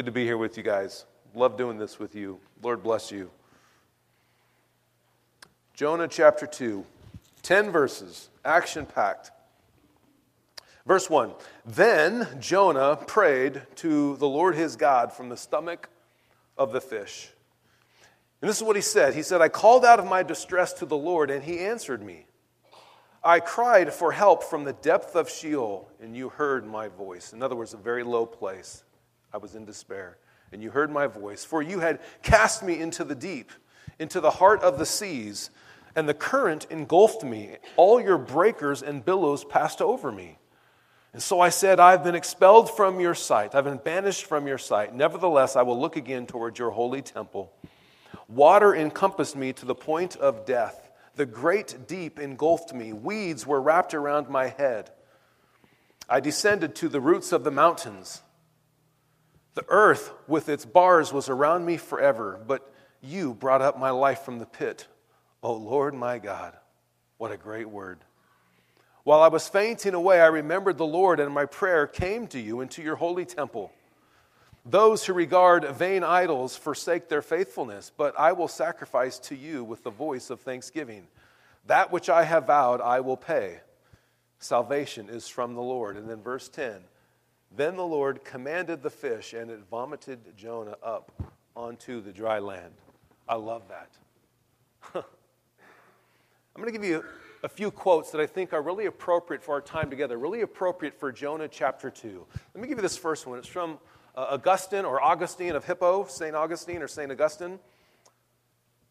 Good to be here with you guys. Love doing this with you. Lord bless you. Jonah chapter 2, 10 verses, action packed. Verse 1 Then Jonah prayed to the Lord his God from the stomach of the fish. And this is what he said He said, I called out of my distress to the Lord, and he answered me. I cried for help from the depth of Sheol, and you heard my voice. In other words, a very low place. I was in despair, and you heard my voice. For you had cast me into the deep, into the heart of the seas, and the current engulfed me. All your breakers and billows passed over me. And so I said, I've been expelled from your sight. I've been banished from your sight. Nevertheless, I will look again towards your holy temple. Water encompassed me to the point of death. The great deep engulfed me. Weeds were wrapped around my head. I descended to the roots of the mountains. The earth with its bars was around me forever, but you brought up my life from the pit. O Lord my God, what a great word. While I was fainting away, I remembered the Lord, and my prayer came to you into your holy temple. Those who regard vain idols forsake their faithfulness, but I will sacrifice to you with the voice of thanksgiving. That which I have vowed, I will pay. Salvation is from the Lord. And then verse 10 Then the Lord commanded the fish, and it vomited Jonah up onto the dry land. I love that. I'm going to give you a few quotes that I think are really appropriate for our time together, really appropriate for Jonah chapter 2. Let me give you this first one. It's from uh, Augustine or Augustine of Hippo, St. Augustine or St. Augustine.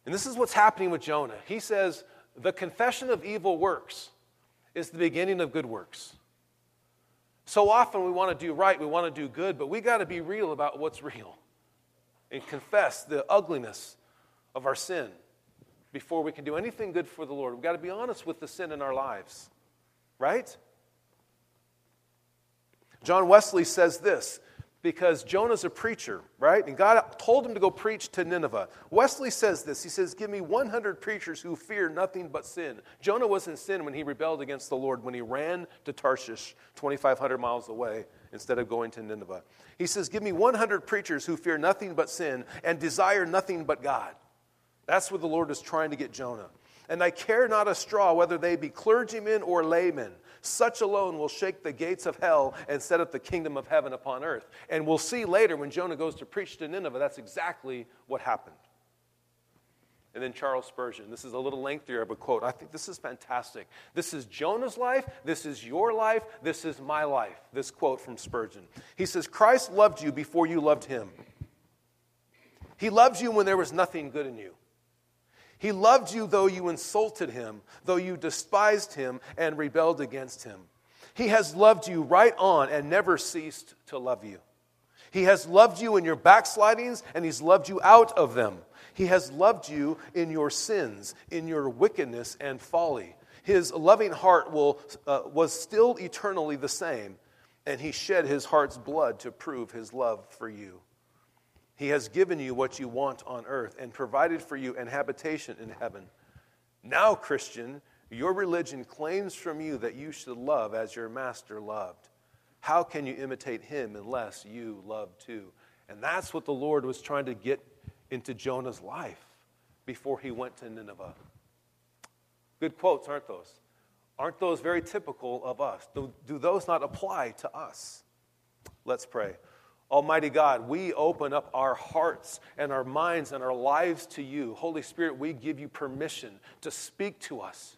And this is what's happening with Jonah. He says, The confession of evil works is the beginning of good works. So often we want to do right, we want to do good, but we got to be real about what's real and confess the ugliness of our sin before we can do anything good for the Lord. We've got to be honest with the sin in our lives, right? John Wesley says this because Jonah's a preacher, right? And God told him to go preach to Nineveh. Wesley says this. He says, Give me 100 preachers who fear nothing but sin. Jonah was in sin when he rebelled against the Lord, when he ran to Tarshish, 2,500 miles away, instead of going to Nineveh. He says, Give me 100 preachers who fear nothing but sin and desire nothing but God. That's what the Lord is trying to get Jonah. And I care not a straw whether they be clergymen or laymen. Such alone will shake the gates of hell and set up the kingdom of heaven upon earth. And we'll see later when Jonah goes to preach to Nineveh, that's exactly what happened. And then Charles Spurgeon. This is a little lengthier of a quote. I think this is fantastic. This is Jonah's life. This is your life. This is my life. This quote from Spurgeon. He says, Christ loved you before you loved him. He loved you when there was nothing good in you. He loved you though you insulted him, though you despised him and rebelled against him. He has loved you right on and never ceased to love you. He has loved you in your backslidings and he's loved you out of them. He has loved you in your sins, in your wickedness and folly. His loving heart will, uh, was still eternally the same, and he shed his heart's blood to prove his love for you. He has given you what you want on earth and provided for you an habitation in heaven. Now, Christian, your religion claims from you that you should love as your master loved. How can you imitate him unless you love too? And that's what the Lord was trying to get into Jonah's life before he went to Nineveh. Good quotes, aren't those? Aren't those very typical of us? Do, do those not apply to us? Let's pray. Almighty God, we open up our hearts and our minds and our lives to you. Holy Spirit, we give you permission to speak to us.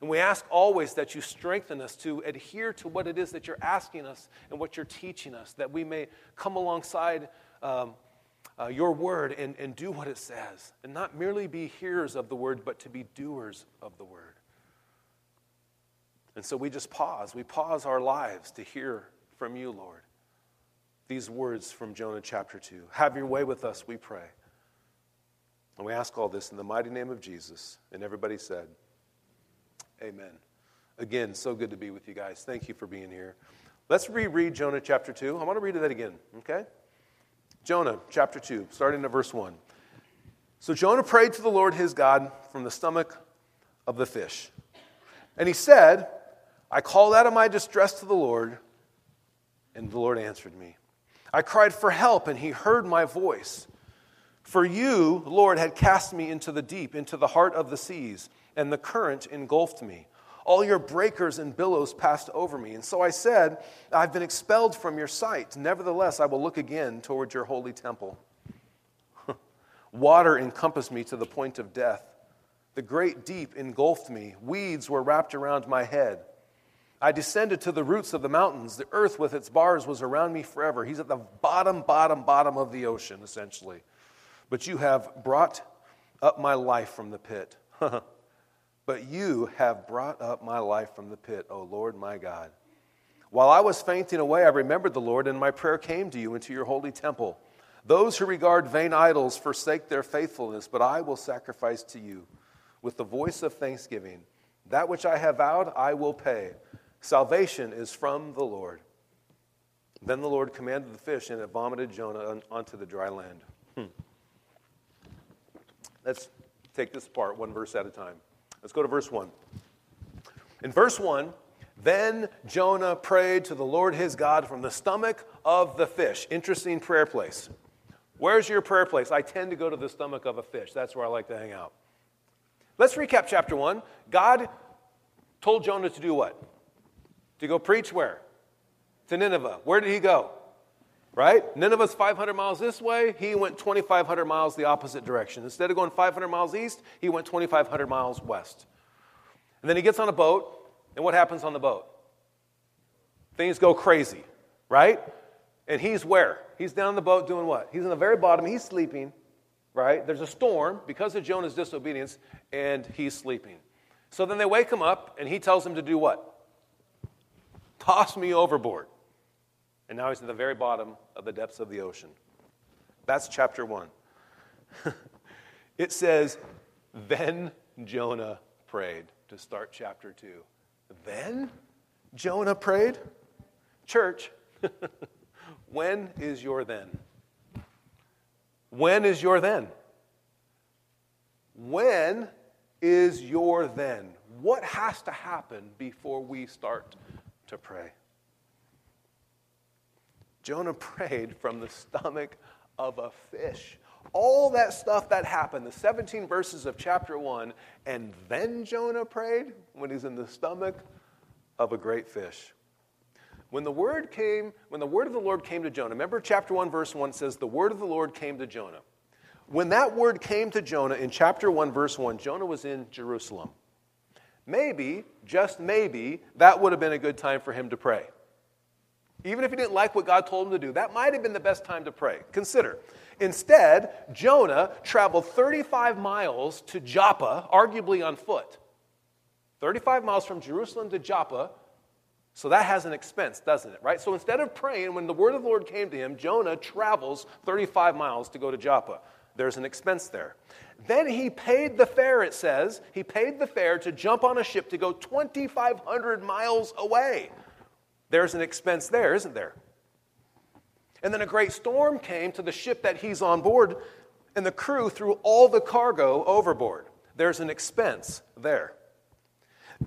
And we ask always that you strengthen us to adhere to what it is that you're asking us and what you're teaching us, that we may come alongside um, uh, your word and, and do what it says, and not merely be hearers of the word, but to be doers of the word. And so we just pause. We pause our lives to hear from you, Lord these words from Jonah chapter 2. Have your way with us, we pray. And we ask all this in the mighty name of Jesus. And everybody said, Amen. Again, so good to be with you guys. Thank you for being here. Let's reread Jonah chapter 2. I want to read that again, okay? Jonah chapter 2, starting at verse 1. So Jonah prayed to the Lord his God from the stomach of the fish. And he said, I called out of my distress to the Lord, and the Lord answered me. I cried for help, and he heard my voice. For you, Lord, had cast me into the deep, into the heart of the seas, and the current engulfed me. All your breakers and billows passed over me. And so I said, I've been expelled from your sight. Nevertheless, I will look again toward your holy temple. Water encompassed me to the point of death. The great deep engulfed me. Weeds were wrapped around my head. I descended to the roots of the mountains. The earth with its bars was around me forever. He's at the bottom, bottom, bottom of the ocean, essentially. But you have brought up my life from the pit. but you have brought up my life from the pit, O Lord my God. While I was fainting away, I remembered the Lord, and my prayer came to you into your holy temple. Those who regard vain idols forsake their faithfulness, but I will sacrifice to you with the voice of thanksgiving. That which I have vowed, I will pay. Salvation is from the Lord. Then the Lord commanded the fish, and it vomited Jonah onto the dry land. Hmm. Let's take this apart one verse at a time. Let's go to verse 1. In verse 1, then Jonah prayed to the Lord his God from the stomach of the fish. Interesting prayer place. Where's your prayer place? I tend to go to the stomach of a fish. That's where I like to hang out. Let's recap chapter 1. God told Jonah to do what? To go preach where? To Nineveh. Where did he go? Right? Nineveh's 500 miles this way. He went 2,500 miles the opposite direction. Instead of going 500 miles east, he went 2,500 miles west. And then he gets on a boat, and what happens on the boat? Things go crazy, right? And he's where? He's down in the boat doing what? He's in the very bottom. He's sleeping, right? There's a storm because of Jonah's disobedience, and he's sleeping. So then they wake him up, and he tells him to do what? Toss me overboard. And now he's at the very bottom of the depths of the ocean. That's chapter one. it says, Then Jonah prayed to start chapter two. Then Jonah prayed? Church, when is your then? When is your then? When is your then? What has to happen before we start to pray. Jonah prayed from the stomach of a fish. All that stuff that happened, the 17 verses of chapter 1, and then Jonah prayed when he's in the stomach of a great fish. When the word came, when the word of the Lord came to Jonah, remember chapter 1, verse 1 says, The word of the Lord came to Jonah. When that word came to Jonah in chapter 1, verse 1, Jonah was in Jerusalem. Maybe, just maybe, that would have been a good time for him to pray. Even if he didn't like what God told him to do, that might have been the best time to pray. Consider. Instead, Jonah traveled 35 miles to Joppa, arguably on foot. 35 miles from Jerusalem to Joppa. So that has an expense, doesn't it? Right? So instead of praying, when the word of the Lord came to him, Jonah travels 35 miles to go to Joppa. There's an expense there. Then he paid the fare, it says. He paid the fare to jump on a ship to go 2,500 miles away. There's an expense there, isn't there? And then a great storm came to the ship that he's on board, and the crew threw all the cargo overboard. There's an expense there.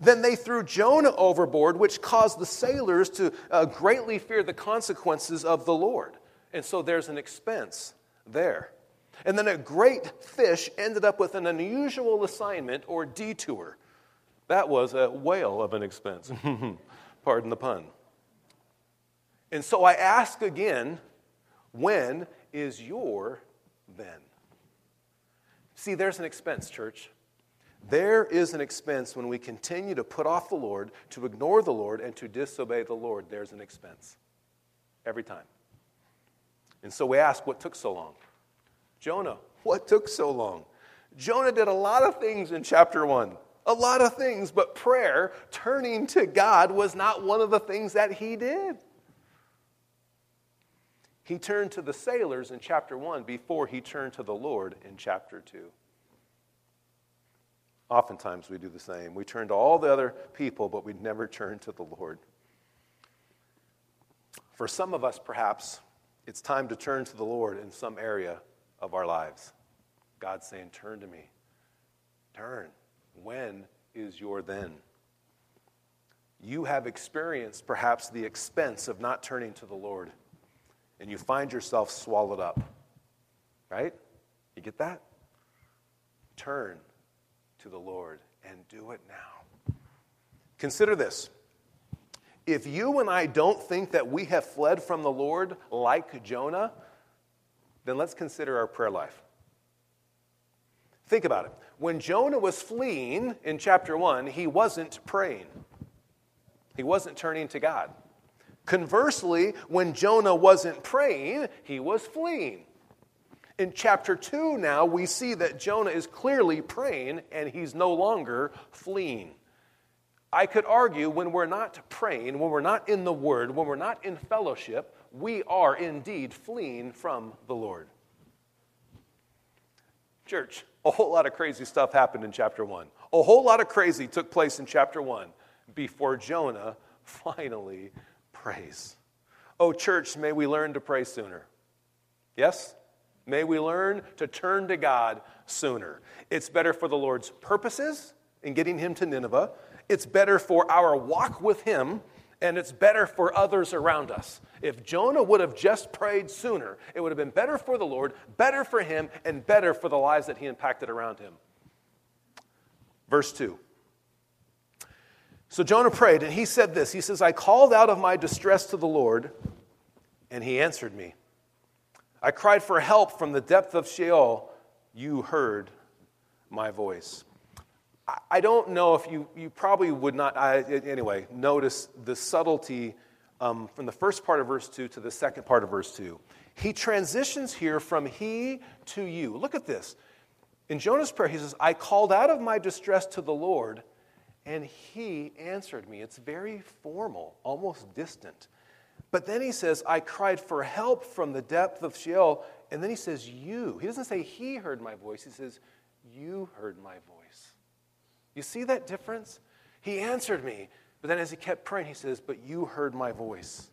Then they threw Jonah overboard, which caused the sailors to uh, greatly fear the consequences of the Lord. And so there's an expense there. And then a great fish ended up with an unusual assignment or detour. That was a whale of an expense. Pardon the pun. And so I ask again when is your then? See, there's an expense, church. There is an expense when we continue to put off the Lord, to ignore the Lord, and to disobey the Lord. There's an expense. Every time. And so we ask, what took so long? Jonah, what took so long? Jonah did a lot of things in chapter 1. A lot of things, but prayer, turning to God, was not one of the things that he did. He turned to the sailors in chapter 1 before he turned to the Lord in chapter 2. Oftentimes we do the same. We turn to all the other people, but we never turn to the Lord. For some of us, perhaps, it's time to turn to the Lord in some area of our lives. God's saying, Turn to me. Turn. When is your then? You have experienced perhaps the expense of not turning to the Lord. and you find yourself swallowed up. Right? You get that? Turn to the Lord and do it now. Consider this. If you and I don't think that we have fled from the Lord like Jonah, then let's consider our prayer life. Think about it. When Jonah was fleeing in chapter 1, he wasn't praying, he wasn't turning to God. Conversely, when Jonah wasn't praying, he was fleeing. In chapter 2, now we see that Jonah is clearly praying and he's no longer fleeing. I could argue when we're not praying, when we're not in the Word, when we're not in fellowship, we are indeed fleeing from the Lord. Church, a whole lot of crazy stuff happened in chapter 1. A whole lot of crazy took place in chapter 1 before Jonah finally prays. Oh, church, may we learn to pray sooner. Yes? May we learn to turn to God sooner. It's better for the Lord's purposes in getting him to Nineveh, it's better for our walk with him, and it's better for others around us. If Jonah would have just prayed sooner, it would have been better for the Lord, better for him, and better for the lives that he impacted around him. Verse 2. So Jonah prayed, and he said this He says, I called out of my distress to the Lord, and he answered me. I cried for help from the depth of Sheol. You heard my voice. I don't know if you, you probably would not, I, anyway, notice the subtlety um, from the first part of verse 2 to the second part of verse 2. He transitions here from he to you. Look at this. In Jonah's prayer, he says, I called out of my distress to the Lord, and he answered me. It's very formal, almost distant. But then he says, I cried for help from the depth of Sheol. And then he says, You. He doesn't say he heard my voice, he says, You heard my voice. You see that difference? He answered me. But then as he kept praying, he says, But you heard my voice.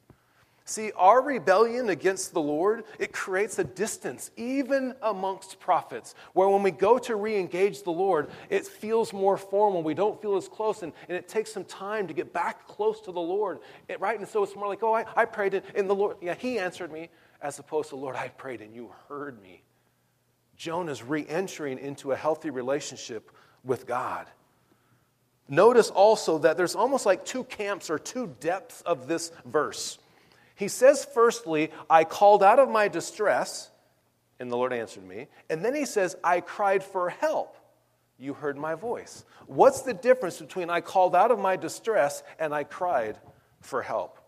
See, our rebellion against the Lord, it creates a distance, even amongst prophets, where when we go to re engage the Lord, it feels more formal. We don't feel as close, and, and it takes some time to get back close to the Lord, it, right? And so it's more like, oh, I, I prayed, and, and the Lord, yeah, He answered me, as opposed to, Lord, I prayed, and you heard me. Jonah's re entering into a healthy relationship with God. Notice also that there's almost like two camps or two depths of this verse. He says, firstly, I called out of my distress, and the Lord answered me. And then he says, I cried for help. You heard my voice. What's the difference between I called out of my distress and I cried for help?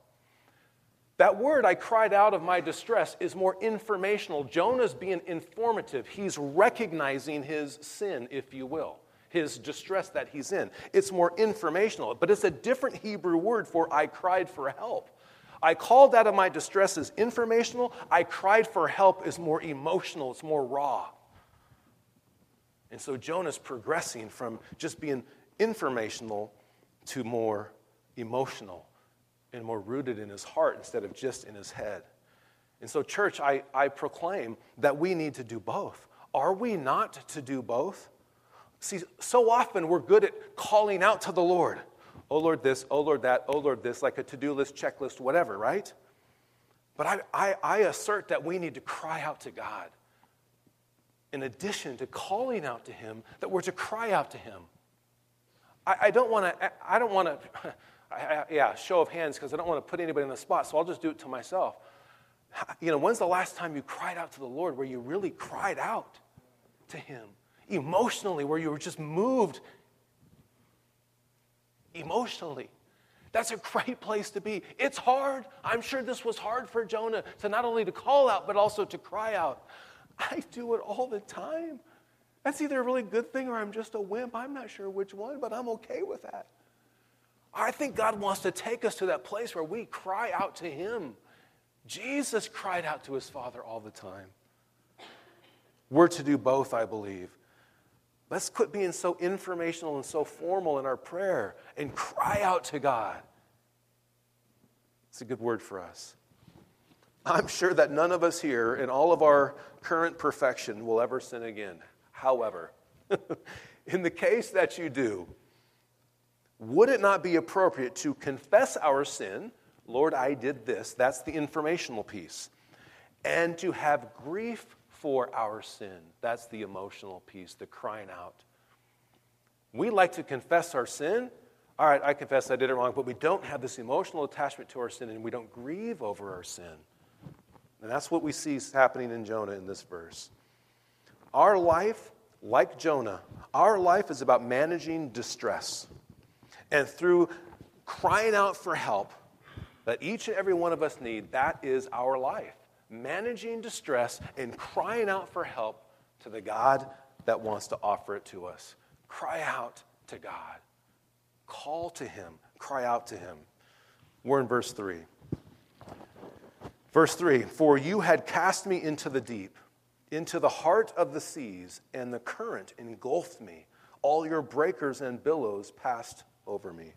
That word, I cried out of my distress, is more informational. Jonah's being informative. He's recognizing his sin, if you will, his distress that he's in. It's more informational, but it's a different Hebrew word for I cried for help. I called out of my distress as informational. I cried for help is more emotional, it's more raw. And so Jonah's progressing from just being informational to more emotional and more rooted in his heart instead of just in his head. And so, church, I, I proclaim that we need to do both. Are we not to do both? See, so often we're good at calling out to the Lord oh Lord, this, oh Lord, that, oh Lord, this, like a to do list, checklist, whatever, right? But I, I, I assert that we need to cry out to God. In addition to calling out to Him, that we're to cry out to Him. I, I don't want to, I don't want to, yeah, show of hands because I don't want to put anybody in the spot, so I'll just do it to myself. You know, when's the last time you cried out to the Lord where you really cried out to Him emotionally, where you were just moved emotionally. That's a great place to be. It's hard. I'm sure this was hard for Jonah to not only to call out, but also to cry out. I do it all the time. That's either a really good thing or I'm just a wimp. I'm not sure which one, but I'm okay with that. I think God wants to take us to that place where we cry out to Him. Jesus cried out to His Father all the time. We're to do both, I believe. Let's quit being so informational and so formal in our prayer and cry out to God. It's a good word for us. I'm sure that none of us here, in all of our current perfection, will ever sin again. However, in the case that you do, would it not be appropriate to confess our sin? Lord, I did this. That's the informational piece. and to have grief for our sin. That's the emotional piece, the crying out. We like to confess our sin. All right, I confess I did it wrong, but we don't have this emotional attachment to our sin and we don't grieve over our sin. And that's what we see happening in Jonah in this verse. Our life, like Jonah, our life is about managing distress. And through crying out for help that each and every one of us need, that is our life. Managing distress and crying out for help to the God that wants to offer it to us. Cry out to God. Call to Him. Cry out to Him. We're in verse 3. Verse 3 For you had cast me into the deep, into the heart of the seas, and the current engulfed me. All your breakers and billows passed over me.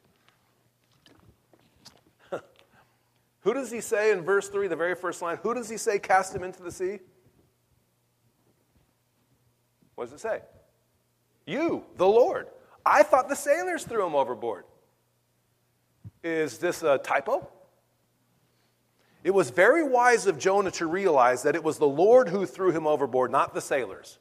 Who does he say in verse 3, the very first line? Who does he say cast him into the sea? What does it say? You, the Lord. I thought the sailors threw him overboard. Is this a typo? It was very wise of Jonah to realize that it was the Lord who threw him overboard, not the sailors.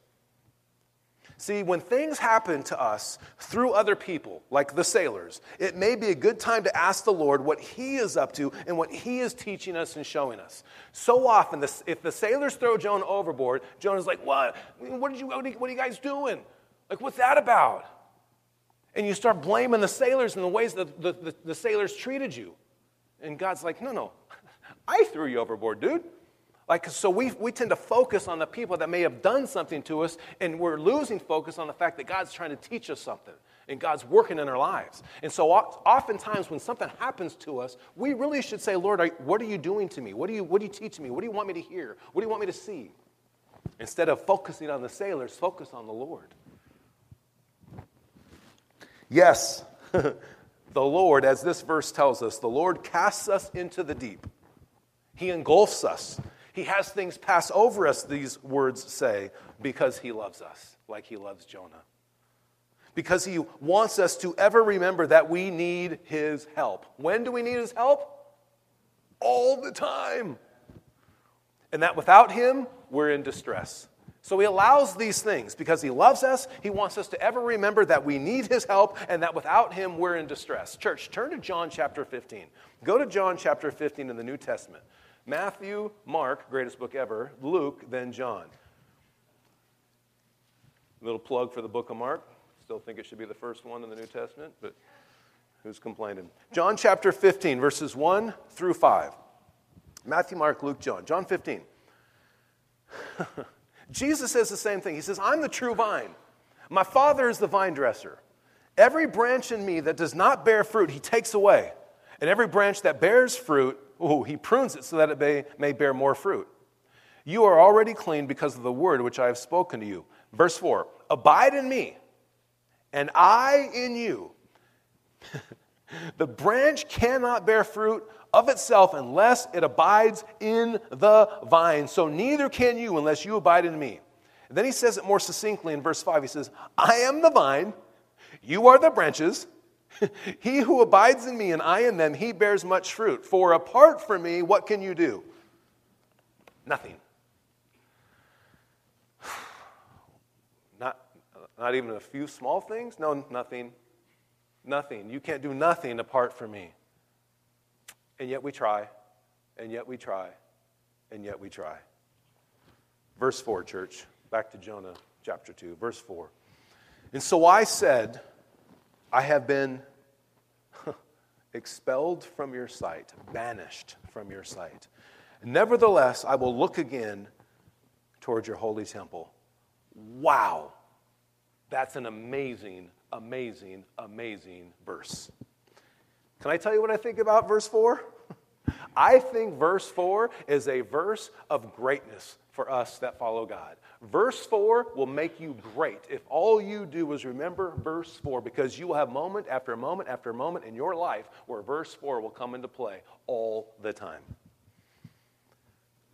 See, when things happen to us through other people, like the sailors, it may be a good time to ask the Lord what He is up to and what He is teaching us and showing us. So often, if the sailors throw Jonah overboard, Jonah's like, What? What, did you, what are you guys doing? Like, what's that about? And you start blaming the sailors and the ways that the, the, the sailors treated you. And God's like, No, no, I threw you overboard, dude. Like, so we, we tend to focus on the people that may have done something to us, and we're losing focus on the fact that God's trying to teach us something, and God's working in our lives. And so, oftentimes, when something happens to us, we really should say, Lord, what are you doing to me? What are you, what are you teaching me? What do you want me to hear? What do you want me to see? Instead of focusing on the sailors, focus on the Lord. Yes, the Lord, as this verse tells us, the Lord casts us into the deep. He engulfs us. He has things pass over us, these words say, because he loves us, like he loves Jonah. Because he wants us to ever remember that we need his help. When do we need his help? All the time. And that without him, we're in distress. So he allows these things because he loves us. He wants us to ever remember that we need his help and that without him, we're in distress. Church, turn to John chapter 15. Go to John chapter 15 in the New Testament. Matthew, Mark, greatest book ever, Luke, then John. Little plug for the book of Mark. Still think it should be the first one in the New Testament, but who's complaining? John chapter 15, verses 1 through 5. Matthew, Mark, Luke, John. John 15. Jesus says the same thing. He says, I'm the true vine. My Father is the vine dresser. Every branch in me that does not bear fruit, he takes away. And every branch that bears fruit, oh, he prunes it so that it may, may bear more fruit. You are already clean because of the word which I have spoken to you. Verse 4 Abide in me, and I in you. the branch cannot bear fruit of itself unless it abides in the vine. So neither can you unless you abide in me. And then he says it more succinctly in verse 5. He says, I am the vine, you are the branches. he who abides in me and I in them, he bears much fruit. For apart from me, what can you do? Nothing. Not, not even a few small things? No, nothing. Nothing. You can't do nothing apart from me. And yet we try, and yet we try, and yet we try. Verse 4, church. Back to Jonah chapter 2, verse 4. And so I said, I have been expelled from your sight, banished from your sight. Nevertheless, I will look again toward your holy temple. Wow. That's an amazing, amazing, amazing verse. Can I tell you what I think about verse 4? I think verse 4 is a verse of greatness for us that follow God. Verse 4 will make you great if all you do is remember verse 4, because you will have moment after moment after moment in your life where verse 4 will come into play all the time.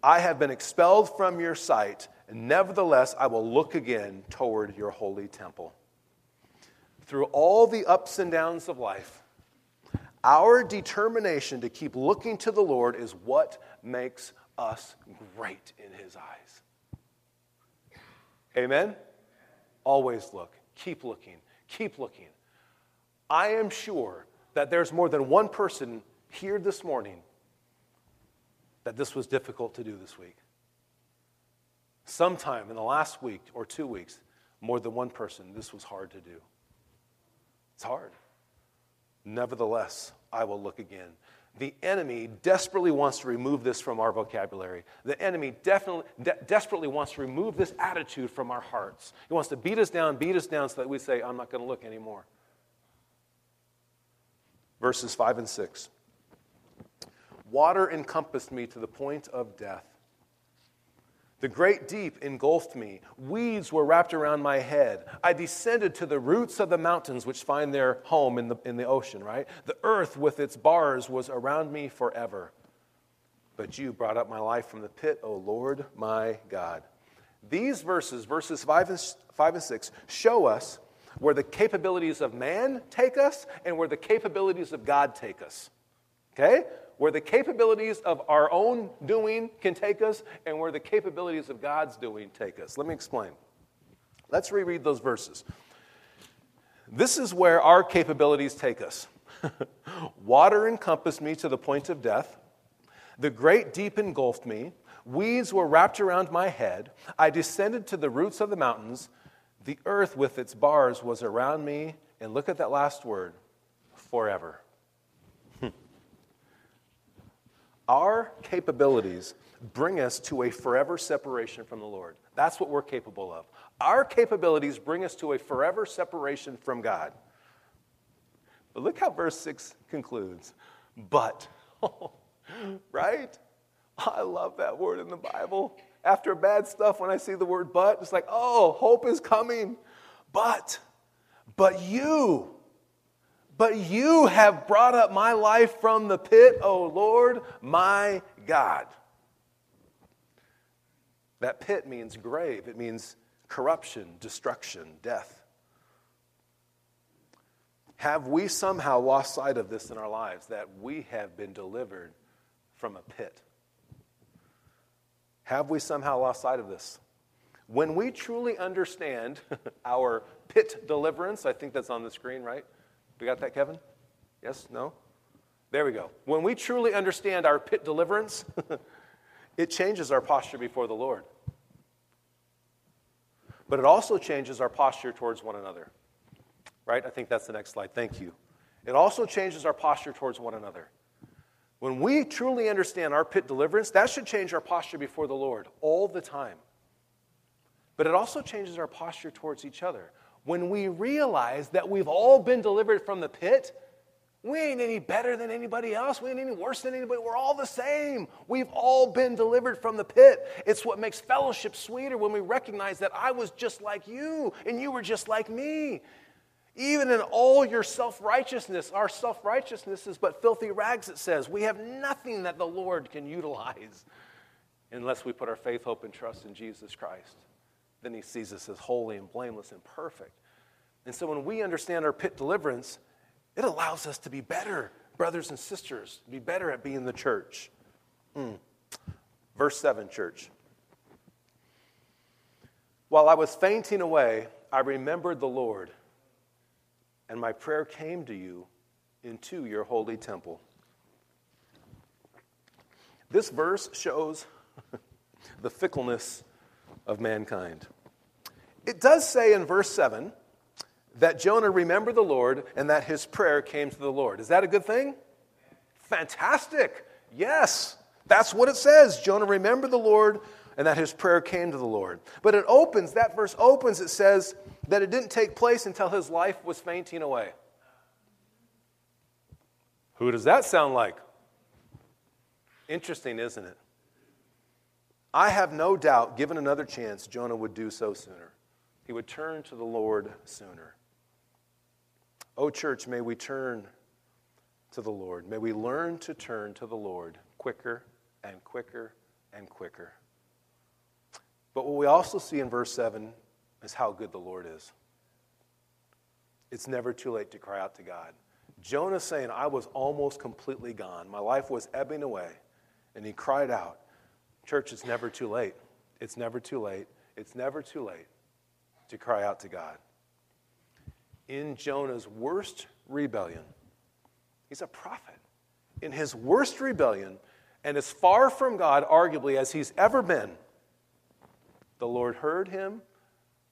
I have been expelled from your sight, and nevertheless I will look again toward your holy temple. Through all the ups and downs of life, our determination to keep looking to the Lord is what makes us great in his eyes. Amen? Always look. Keep looking. Keep looking. I am sure that there's more than one person here this morning that this was difficult to do this week. Sometime in the last week or two weeks, more than one person, this was hard to do. It's hard. Nevertheless, I will look again. The enemy desperately wants to remove this from our vocabulary. The enemy definitely, de- desperately wants to remove this attitude from our hearts. He wants to beat us down, beat us down so that we say, I'm not going to look anymore. Verses 5 and 6. Water encompassed me to the point of death. The great deep engulfed me. Weeds were wrapped around my head. I descended to the roots of the mountains, which find their home in the, in the ocean, right? The earth with its bars was around me forever. But you brought up my life from the pit, O Lord my God. These verses, verses 5 and, 5 and 6, show us where the capabilities of man take us and where the capabilities of God take us. Okay? Where the capabilities of our own doing can take us and where the capabilities of God's doing take us. Let me explain. Let's reread those verses. This is where our capabilities take us. Water encompassed me to the point of death. The great deep engulfed me. Weeds were wrapped around my head. I descended to the roots of the mountains. The earth with its bars was around me. And look at that last word forever. Our capabilities bring us to a forever separation from the Lord. That's what we're capable of. Our capabilities bring us to a forever separation from God. But look how verse 6 concludes. But, right? I love that word in the Bible. After bad stuff, when I see the word but, it's like, oh, hope is coming. But, but you, but you have brought up my life from the pit, O Lord, my God. That pit means grave, it means corruption, destruction, death. Have we somehow lost sight of this in our lives that we have been delivered from a pit? Have we somehow lost sight of this? When we truly understand our pit deliverance, I think that's on the screen, right? We got that, Kevin? Yes? No? There we go. When we truly understand our pit deliverance, it changes our posture before the Lord. But it also changes our posture towards one another. Right? I think that's the next slide. Thank you. It also changes our posture towards one another. When we truly understand our pit deliverance, that should change our posture before the Lord all the time. But it also changes our posture towards each other when we realize that we've all been delivered from the pit, we ain't any better than anybody else. We ain't any worse than anybody. We're all the same. We've all been delivered from the pit. It's what makes fellowship sweeter when we recognize that I was just like you and you were just like me. Even in all your self righteousness, our self righteousness is but filthy rags, it says. We have nothing that the Lord can utilize unless we put our faith, hope, and trust in Jesus Christ then he sees us as holy and blameless and perfect. And so when we understand our pit deliverance, it allows us to be better brothers and sisters, be better at being the church. Mm. Verse 7, church. While I was fainting away, I remembered the Lord, and my prayer came to you into your holy temple. This verse shows the fickleness of mankind. It does say in verse 7 that Jonah remembered the Lord and that his prayer came to the Lord. Is that a good thing? Fantastic. Yes, that's what it says. Jonah remembered the Lord and that his prayer came to the Lord. But it opens, that verse opens, it says that it didn't take place until his life was fainting away. Who does that sound like? Interesting, isn't it? I have no doubt, given another chance, Jonah would do so sooner. He would turn to the Lord sooner. Oh, church, may we turn to the Lord. May we learn to turn to the Lord quicker and quicker and quicker. But what we also see in verse 7 is how good the Lord is. It's never too late to cry out to God. Jonah saying, I was almost completely gone. My life was ebbing away. And he cried out, Church, it's never too late. It's never too late. It's never too late to cry out to God. In Jonah's worst rebellion, he's a prophet. In his worst rebellion, and as far from God, arguably, as he's ever been, the Lord heard him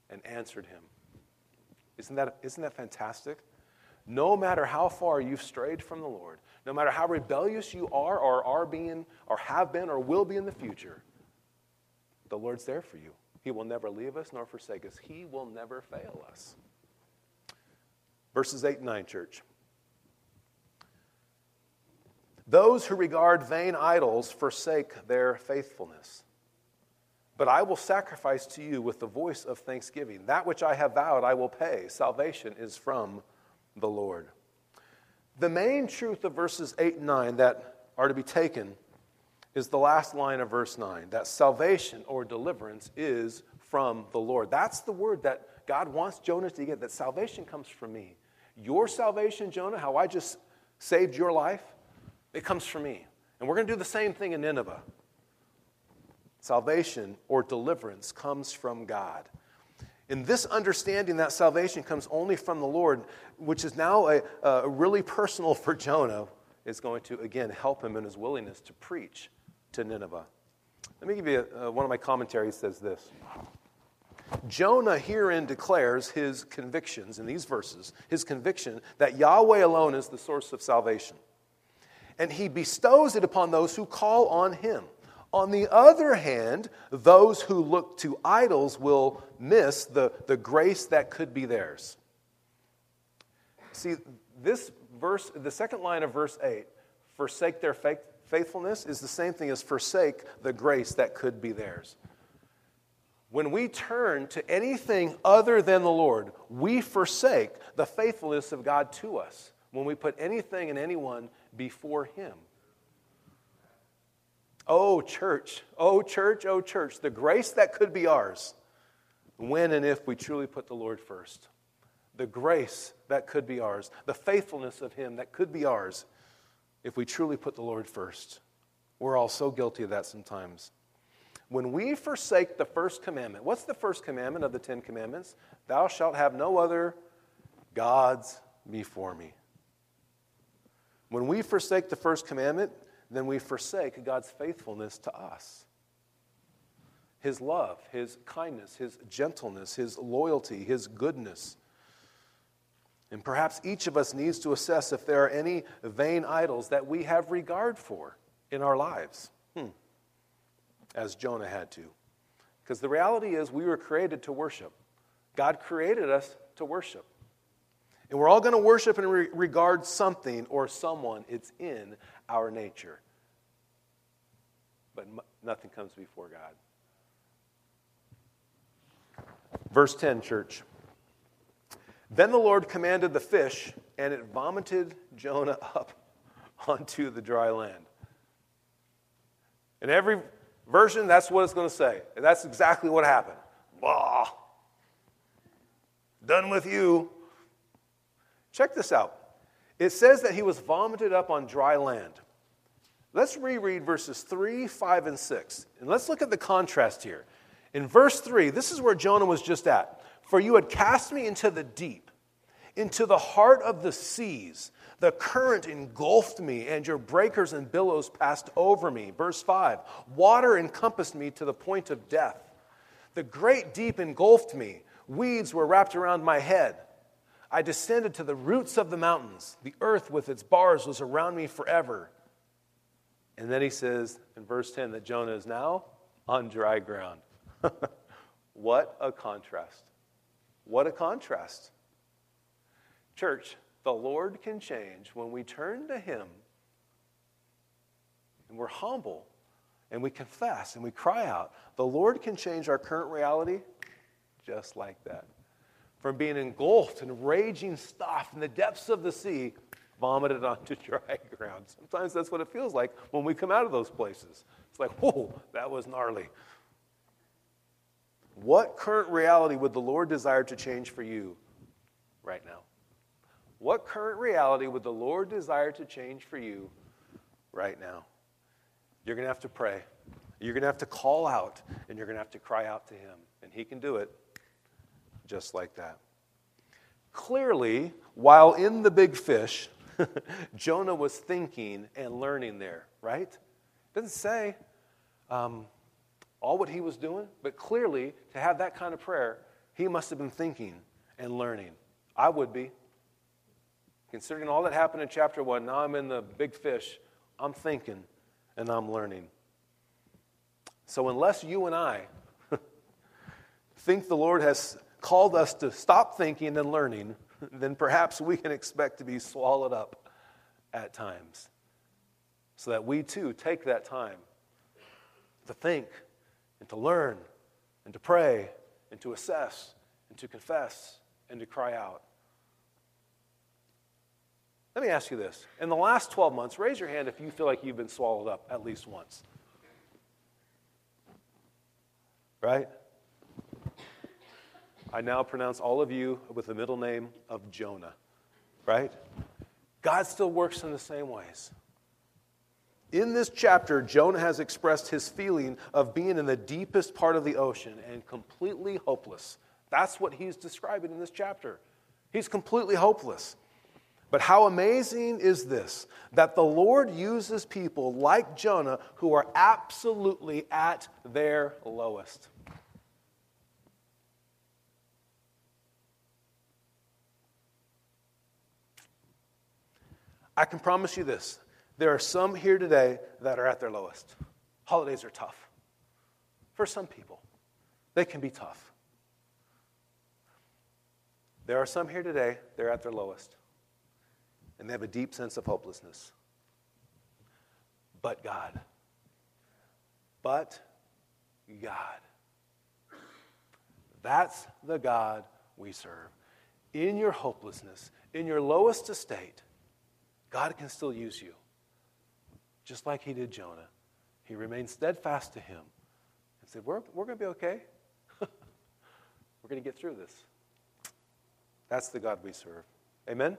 and answered him. Isn't that, isn't that fantastic? No matter how far you've strayed from the Lord, no matter how rebellious you are or are being or have been or will be in the future, the Lord's there for you. He will never leave us nor forsake us. He will never fail us. Verses 8 and 9, church. Those who regard vain idols forsake their faithfulness. But I will sacrifice to you with the voice of thanksgiving. That which I have vowed, I will pay. Salvation is from the Lord. The main truth of verses 8 and 9 that are to be taken is the last line of verse 9 that salvation or deliverance is from the Lord. That's the word that God wants Jonah to get that salvation comes from me. Your salvation, Jonah, how I just saved your life, it comes from me. And we're going to do the same thing in Nineveh. Salvation or deliverance comes from God. In this understanding that salvation comes only from the Lord, which is now a, a really personal for Jonah, is going to again help him in his willingness to preach to Nineveh. Let me give you a, uh, one of my commentaries says this. Jonah herein declares his convictions in these verses, his conviction that Yahweh alone is the source of salvation. And he bestows it upon those who call on him. On the other hand, those who look to idols will miss the, the grace that could be theirs. See, this verse, the second line of verse 8, forsake their faith, faithfulness, is the same thing as forsake the grace that could be theirs. When we turn to anything other than the Lord, we forsake the faithfulness of God to us when we put anything and anyone before Him. Oh, church, oh, church, oh, church, the grace that could be ours when and if we truly put the Lord first. The grace that could be ours, the faithfulness of Him that could be ours if we truly put the Lord first. We're all so guilty of that sometimes. When we forsake the first commandment, what's the first commandment of the Ten Commandments? Thou shalt have no other gods before me. When we forsake the first commandment, then we forsake God's faithfulness to us. His love, His kindness, His gentleness, His loyalty, His goodness. And perhaps each of us needs to assess if there are any vain idols that we have regard for in our lives, hmm. as Jonah had to. Because the reality is, we were created to worship. God created us to worship. And we're all going to worship and re- regard something or someone. It's in our nature. But nothing comes before God. Verse 10, church. Then the Lord commanded the fish, and it vomited Jonah up onto the dry land. In every version, that's what it's going to say. And that's exactly what happened. Bah. Done with you. Check this out. It says that he was vomited up on dry land. Let's reread verses 3, 5, and 6. And let's look at the contrast here. In verse 3, this is where Jonah was just at. For you had cast me into the deep, into the heart of the seas. The current engulfed me, and your breakers and billows passed over me. Verse 5 Water encompassed me to the point of death. The great deep engulfed me. Weeds were wrapped around my head. I descended to the roots of the mountains. The earth with its bars was around me forever. And then he says in verse 10 that Jonah is now on dry ground. what a contrast. What a contrast. Church, the Lord can change when we turn to Him and we're humble and we confess and we cry out. The Lord can change our current reality just like that from being engulfed in raging stuff in the depths of the sea, vomited onto dry ground. Sometimes that's what it feels like when we come out of those places. It's like, whoa, that was gnarly. What current reality would the Lord desire to change for you right now? What current reality would the Lord desire to change for you right now? You're going to have to pray. You're going to have to call out and you're going to have to cry out to him. And he can do it just like that. Clearly, while in the big fish, Jonah was thinking and learning there, right? Doesn't say um, all what he was doing, but clearly, to have that kind of prayer, he must have been thinking and learning. I would be. Considering all that happened in chapter one, now I'm in the big fish, I'm thinking and I'm learning. So, unless you and I think the Lord has called us to stop thinking and learning, then perhaps we can expect to be swallowed up at times. So that we too take that time to think and to learn and to pray and to assess and to confess and to cry out. Let me ask you this. In the last 12 months, raise your hand if you feel like you've been swallowed up at least once. Right? I now pronounce all of you with the middle name of Jonah, right? God still works in the same ways. In this chapter, Jonah has expressed his feeling of being in the deepest part of the ocean and completely hopeless. That's what he's describing in this chapter. He's completely hopeless. But how amazing is this that the Lord uses people like Jonah who are absolutely at their lowest. I can promise you this there are some here today that are at their lowest. Holidays are tough. For some people, they can be tough. There are some here today, they're at their lowest. And they have a deep sense of hopelessness. But God. But God. That's the God we serve. In your hopelessness, in your lowest estate, God can still use you. Just like he did Jonah. He remained steadfast to him and said, We're, we're going to be okay. we're going to get through this. That's the God we serve. Amen?